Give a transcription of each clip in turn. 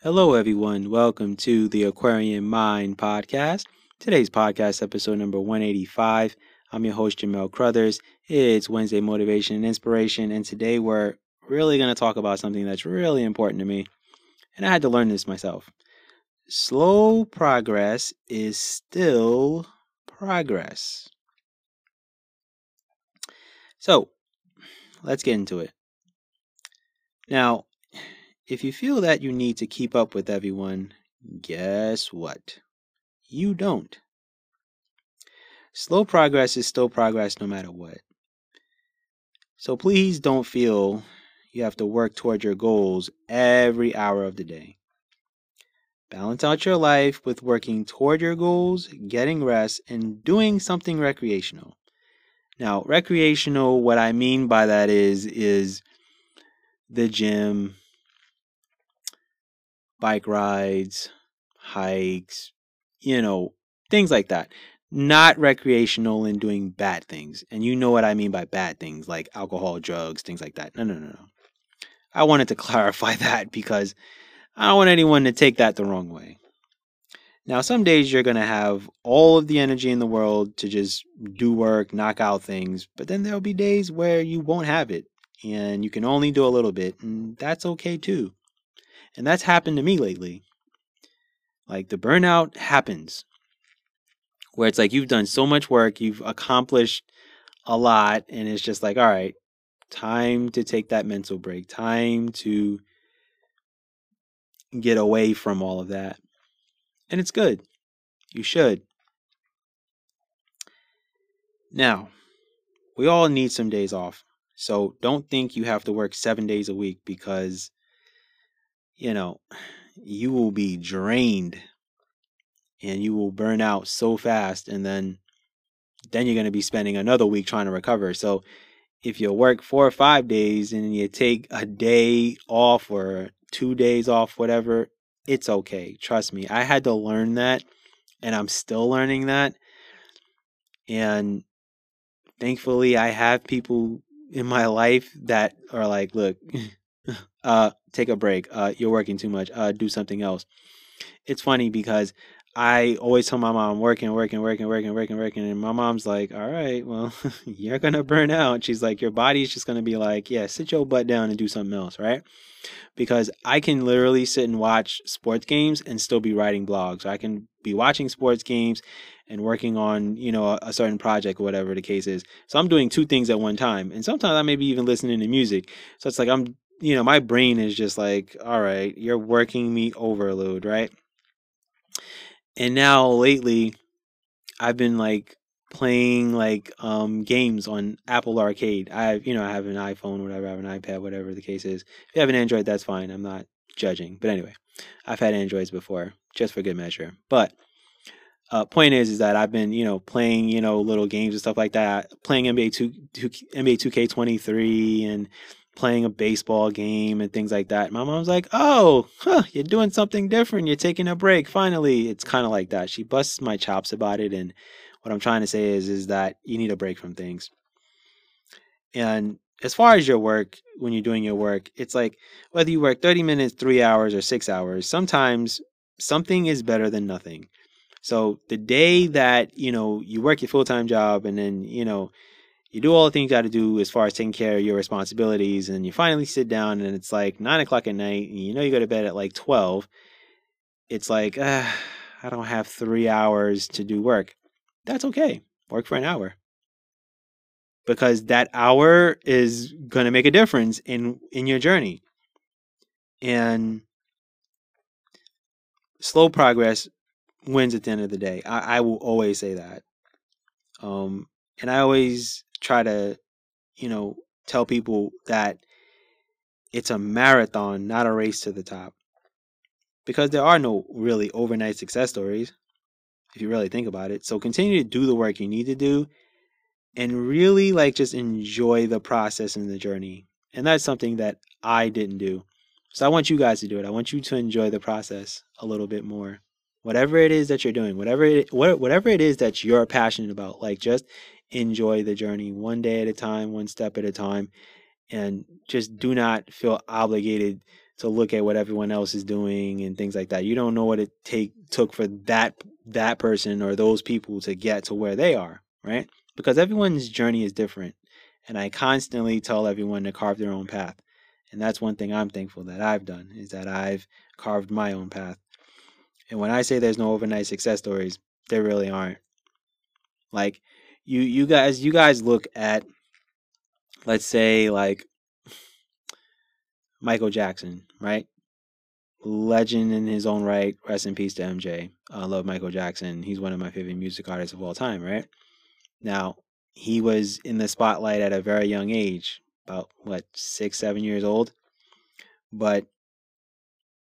Hello, everyone. Welcome to the Aquarian Mind podcast. Today's podcast, episode number 185. I'm your host, Jamell Crouthers. It's Wednesday Motivation and Inspiration, and today we're really going to talk about something that's really important to me. And I had to learn this myself. Slow progress is still progress. So, let's get into it. Now, if you feel that you need to keep up with everyone, guess what? You don't. Slow progress is still progress no matter what. So please don't feel you have to work toward your goals every hour of the day. Balance out your life with working toward your goals, getting rest, and doing something recreational. Now, recreational, what I mean by that is is the gym, bike rides, hikes, you know, things like that. Not recreational and doing bad things. And you know what I mean by bad things, like alcohol, drugs, things like that. No, no, no, no. I wanted to clarify that because I don't want anyone to take that the wrong way. Now, some days you're going to have all of the energy in the world to just do work, knock out things, but then there'll be days where you won't have it and you can only do a little bit, and that's okay too. And that's happened to me lately. Like the burnout happens where it's like you've done so much work, you've accomplished a lot, and it's just like, all right, time to take that mental break, time to get away from all of that. And it's good. You should. Now, we all need some days off. So don't think you have to work seven days a week because you know, you will be drained and you will burn out so fast and then then you're going to be spending another week trying to recover. So if you work 4 or 5 days and you take a day off or 2 days off whatever, it's okay. Trust me. I had to learn that and I'm still learning that. And thankfully I have people in my life that are like, look, uh, take a break. Uh, you're working too much. Uh, do something else. It's funny because I always tell my mom, working, working, working, working, working, working. And my mom's like, all right, well, you're going to burn out. She's like, your body's just going to be like, yeah, sit your butt down and do something else, right? Because I can literally sit and watch sports games and still be writing blogs. I can be watching sports games and working on, you know, a, a certain project or whatever the case is. So I'm doing two things at one time. And sometimes I may be even listening to music. So it's like I'm you know, my brain is just like, all right, you're working me overload, right? And now lately, I've been like playing like um games on Apple Arcade. I have, you know, I have an iPhone, whatever, I have an iPad, whatever the case is. If you have an Android, that's fine. I'm not judging. But anyway, I've had Androids before, just for good measure. But uh, point is, is that I've been, you know, playing, you know, little games and stuff like that, playing NBA two, two NBA two K twenty three, and playing a baseball game and things like that. My mom's like, "Oh, huh, you're doing something different. You're taking a break. Finally." It's kind of like that. She busts my chops about it and what I'm trying to say is is that you need a break from things. And as far as your work, when you're doing your work, it's like whether you work 30 minutes, 3 hours or 6 hours, sometimes something is better than nothing. So the day that, you know, you work your full-time job and then, you know, you do all the things you got to do as far as taking care of your responsibilities, and you finally sit down, and it's like nine o'clock at night, and you know you go to bed at like twelve. It's like uh, I don't have three hours to do work. That's okay. Work for an hour because that hour is going to make a difference in in your journey. And slow progress wins at the end of the day. I, I will always say that. Um, and I always try to, you know, tell people that it's a marathon, not a race to the top. Because there are no really overnight success stories, if you really think about it. So continue to do the work you need to do and really like just enjoy the process and the journey. And that's something that I didn't do. So I want you guys to do it. I want you to enjoy the process a little bit more. Whatever it is that you're doing, whatever it, whatever it is that you're passionate about, like just enjoy the journey one day at a time, one step at a time, and just do not feel obligated to look at what everyone else is doing and things like that. You don't know what it take took for that that person or those people to get to where they are, right? Because everyone's journey is different. And I constantly tell everyone to carve their own path. And that's one thing I'm thankful that I've done is that I've carved my own path. And when I say there's no overnight success stories, there really aren't. Like you you guys you guys look at let's say like Michael Jackson, right? Legend in his own right. Rest in peace to MJ. I love Michael Jackson. He's one of my favorite music artists of all time, right? Now, he was in the spotlight at a very young age, about what, six, seven years old. But,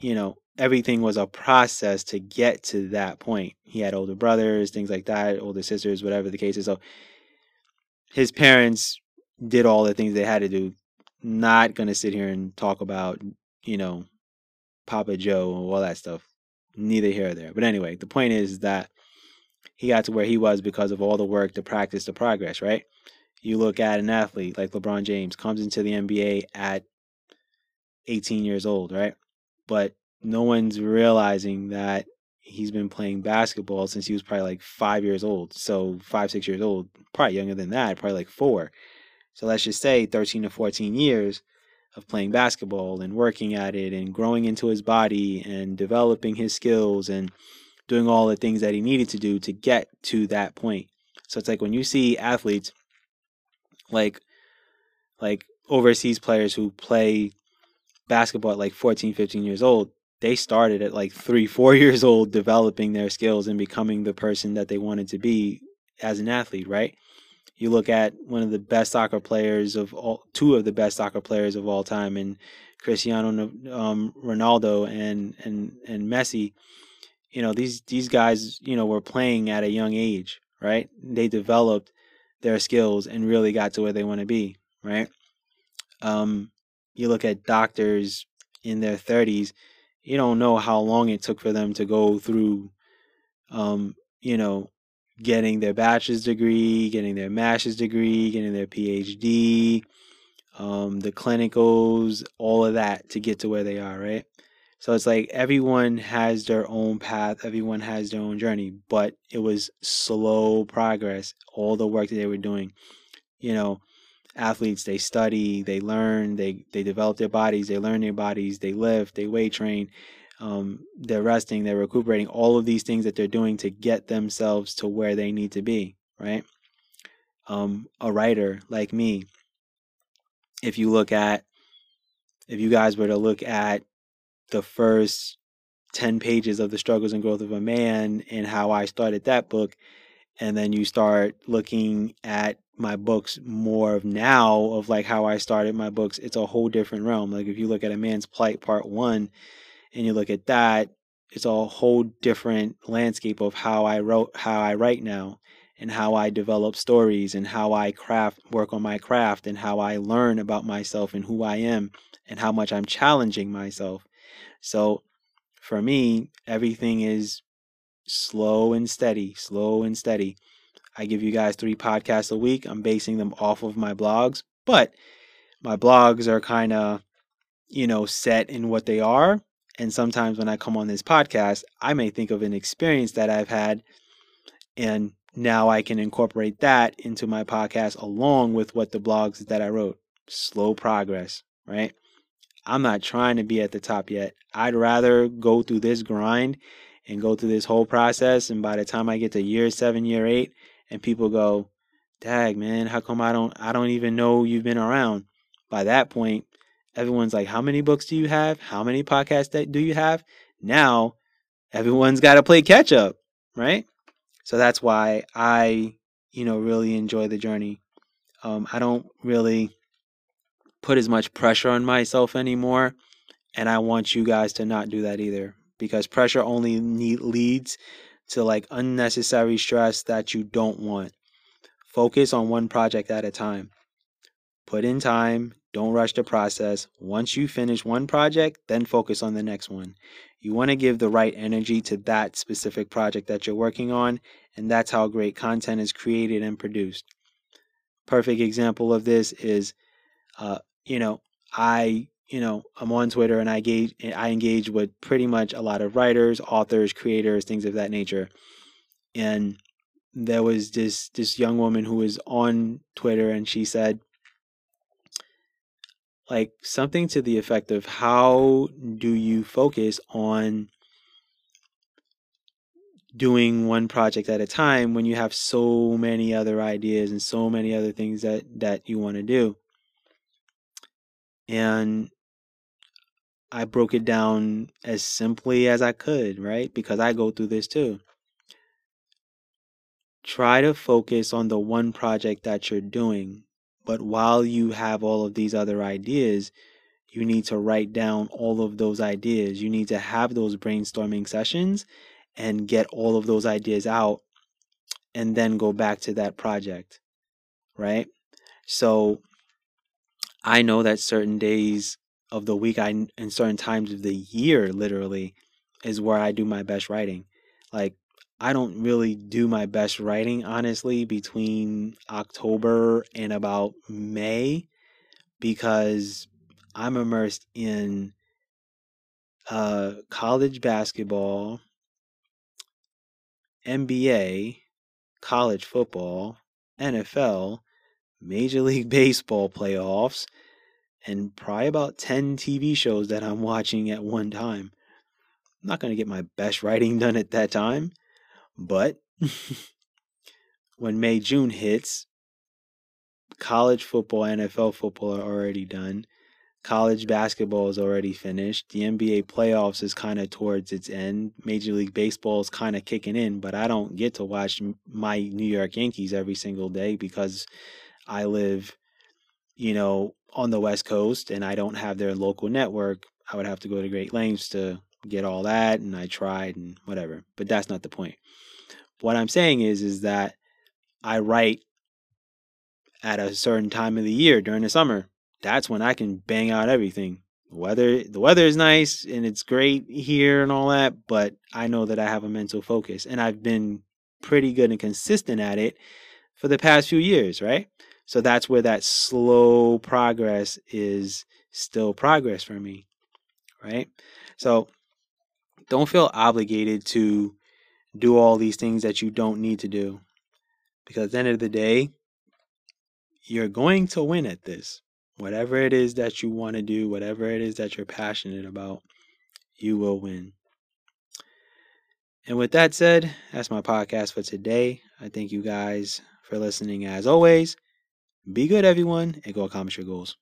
you know, everything was a process to get to that point. He had older brothers, things like that, older sisters, whatever the case is. So his parents did all the things they had to do. Not going to sit here and talk about, you know, Papa Joe and all that stuff. Neither here or there. But anyway, the point is that he got to where he was because of all the work, the practice, the progress, right? You look at an athlete like LeBron James comes into the NBA at 18 years old, right? But no one's realizing that he's been playing basketball since he was probably like five years old. So five, six years old, probably younger than that, probably like four. So let's just say 13 to 14 years of playing basketball and working at it and growing into his body and developing his skills and doing all the things that he needed to do to get to that point. So it's like when you see athletes like like overseas players who play basketball at like 14, 15 years old, they started at like 3, 4 years old developing their skills and becoming the person that they wanted to be as an athlete, right? You look at one of the best soccer players of all, two of the best soccer players of all time, and Cristiano um, Ronaldo and and and Messi. You know these these guys, you know, were playing at a young age, right? They developed their skills and really got to where they want to be, right? Um, you look at doctors in their 30s, you don't know how long it took for them to go through, um, you know, getting their bachelor's degree, getting their master's degree, getting their PhD, um, the clinicals, all of that to get to where they are, right? So it's like everyone has their own path, everyone has their own journey, but it was slow progress, all the work that they were doing. You know, athletes they study, they learn, they they develop their bodies, they learn their bodies, they lift, they weight train, um, they're resting, they're recuperating, all of these things that they're doing to get themselves to where they need to be, right? Um, a writer like me, if you look at, if you guys were to look at the first 10 pages of the struggles and growth of a man and how I started that book, and then you start looking at my books more of now of like how I started my books, it's a whole different realm. Like if you look at a man's plight part one, and you look at that, it's a whole different landscape of how I wrote, how I write now, and how I develop stories, and how I craft, work on my craft, and how I learn about myself and who I am, and how much I'm challenging myself. So, for me, everything is slow and steady, slow and steady. I give you guys three podcasts a week. I'm basing them off of my blogs, but my blogs are kind of, you know, set in what they are. And sometimes when I come on this podcast, I may think of an experience that I've had, and now I can incorporate that into my podcast along with what the blogs that I wrote. Slow progress, right? I'm not trying to be at the top yet. I'd rather go through this grind and go through this whole process. And by the time I get to year seven, year eight, and people go, Dag, man, how come I don't I don't even know you've been around? By that point, everyone's like, how many books do you have? How many podcasts that do you have? Now everyone's got to play catch up, right? So that's why I, you know, really enjoy the journey. Um, I don't really put as much pressure on myself anymore. And I want you guys to not do that either because pressure only need, leads to like unnecessary stress that you don't want. Focus on one project at a time. Put in time, don't rush the process. Once you finish one project, then focus on the next one. You want to give the right energy to that specific project that you're working on, and that's how great content is created and produced. Perfect example of this is, uh, you know, I you know, I'm on Twitter and I engage, I engage with pretty much a lot of writers, authors, creators, things of that nature. And there was this this young woman who was on Twitter and she said like something to the effect of how do you focus on doing one project at a time when you have so many other ideas and so many other things that that you want to do and I broke it down as simply as I could, right? Because I go through this too. Try to focus on the one project that you're doing. But while you have all of these other ideas, you need to write down all of those ideas. You need to have those brainstorming sessions and get all of those ideas out and then go back to that project, right? So I know that certain days of the week, I and certain times of the year, literally, is where I do my best writing. Like I don't really do my best writing, honestly, between October and about May because I'm immersed in uh, college basketball, NBA, college football, NFL, Major League Baseball playoffs, and probably about 10 TV shows that I'm watching at one time. I'm not going to get my best writing done at that time, but when May, June hits, college football, NFL football are already done. College basketball is already finished. The NBA playoffs is kind of towards its end. Major League Baseball is kind of kicking in, but I don't get to watch my New York Yankees every single day because I live, you know, on the West Coast and I don't have their local network. I would have to go to great lengths to get all that and I tried and whatever. But that's not the point. What I'm saying is is that I write at a certain time of the year during the summer. That's when I can bang out everything. The weather the weather is nice and it's great here and all that, but I know that I have a mental focus and I've been pretty good and consistent at it for the past few years, right? So that's where that slow progress is still progress for me, right? So don't feel obligated to do all these things that you don't need to do because at the end of the day, you're going to win at this. Whatever it is that you want to do, whatever it is that you're passionate about, you will win. And with that said, that's my podcast for today. I thank you guys for listening as always. Be good, everyone, and go accomplish your goals.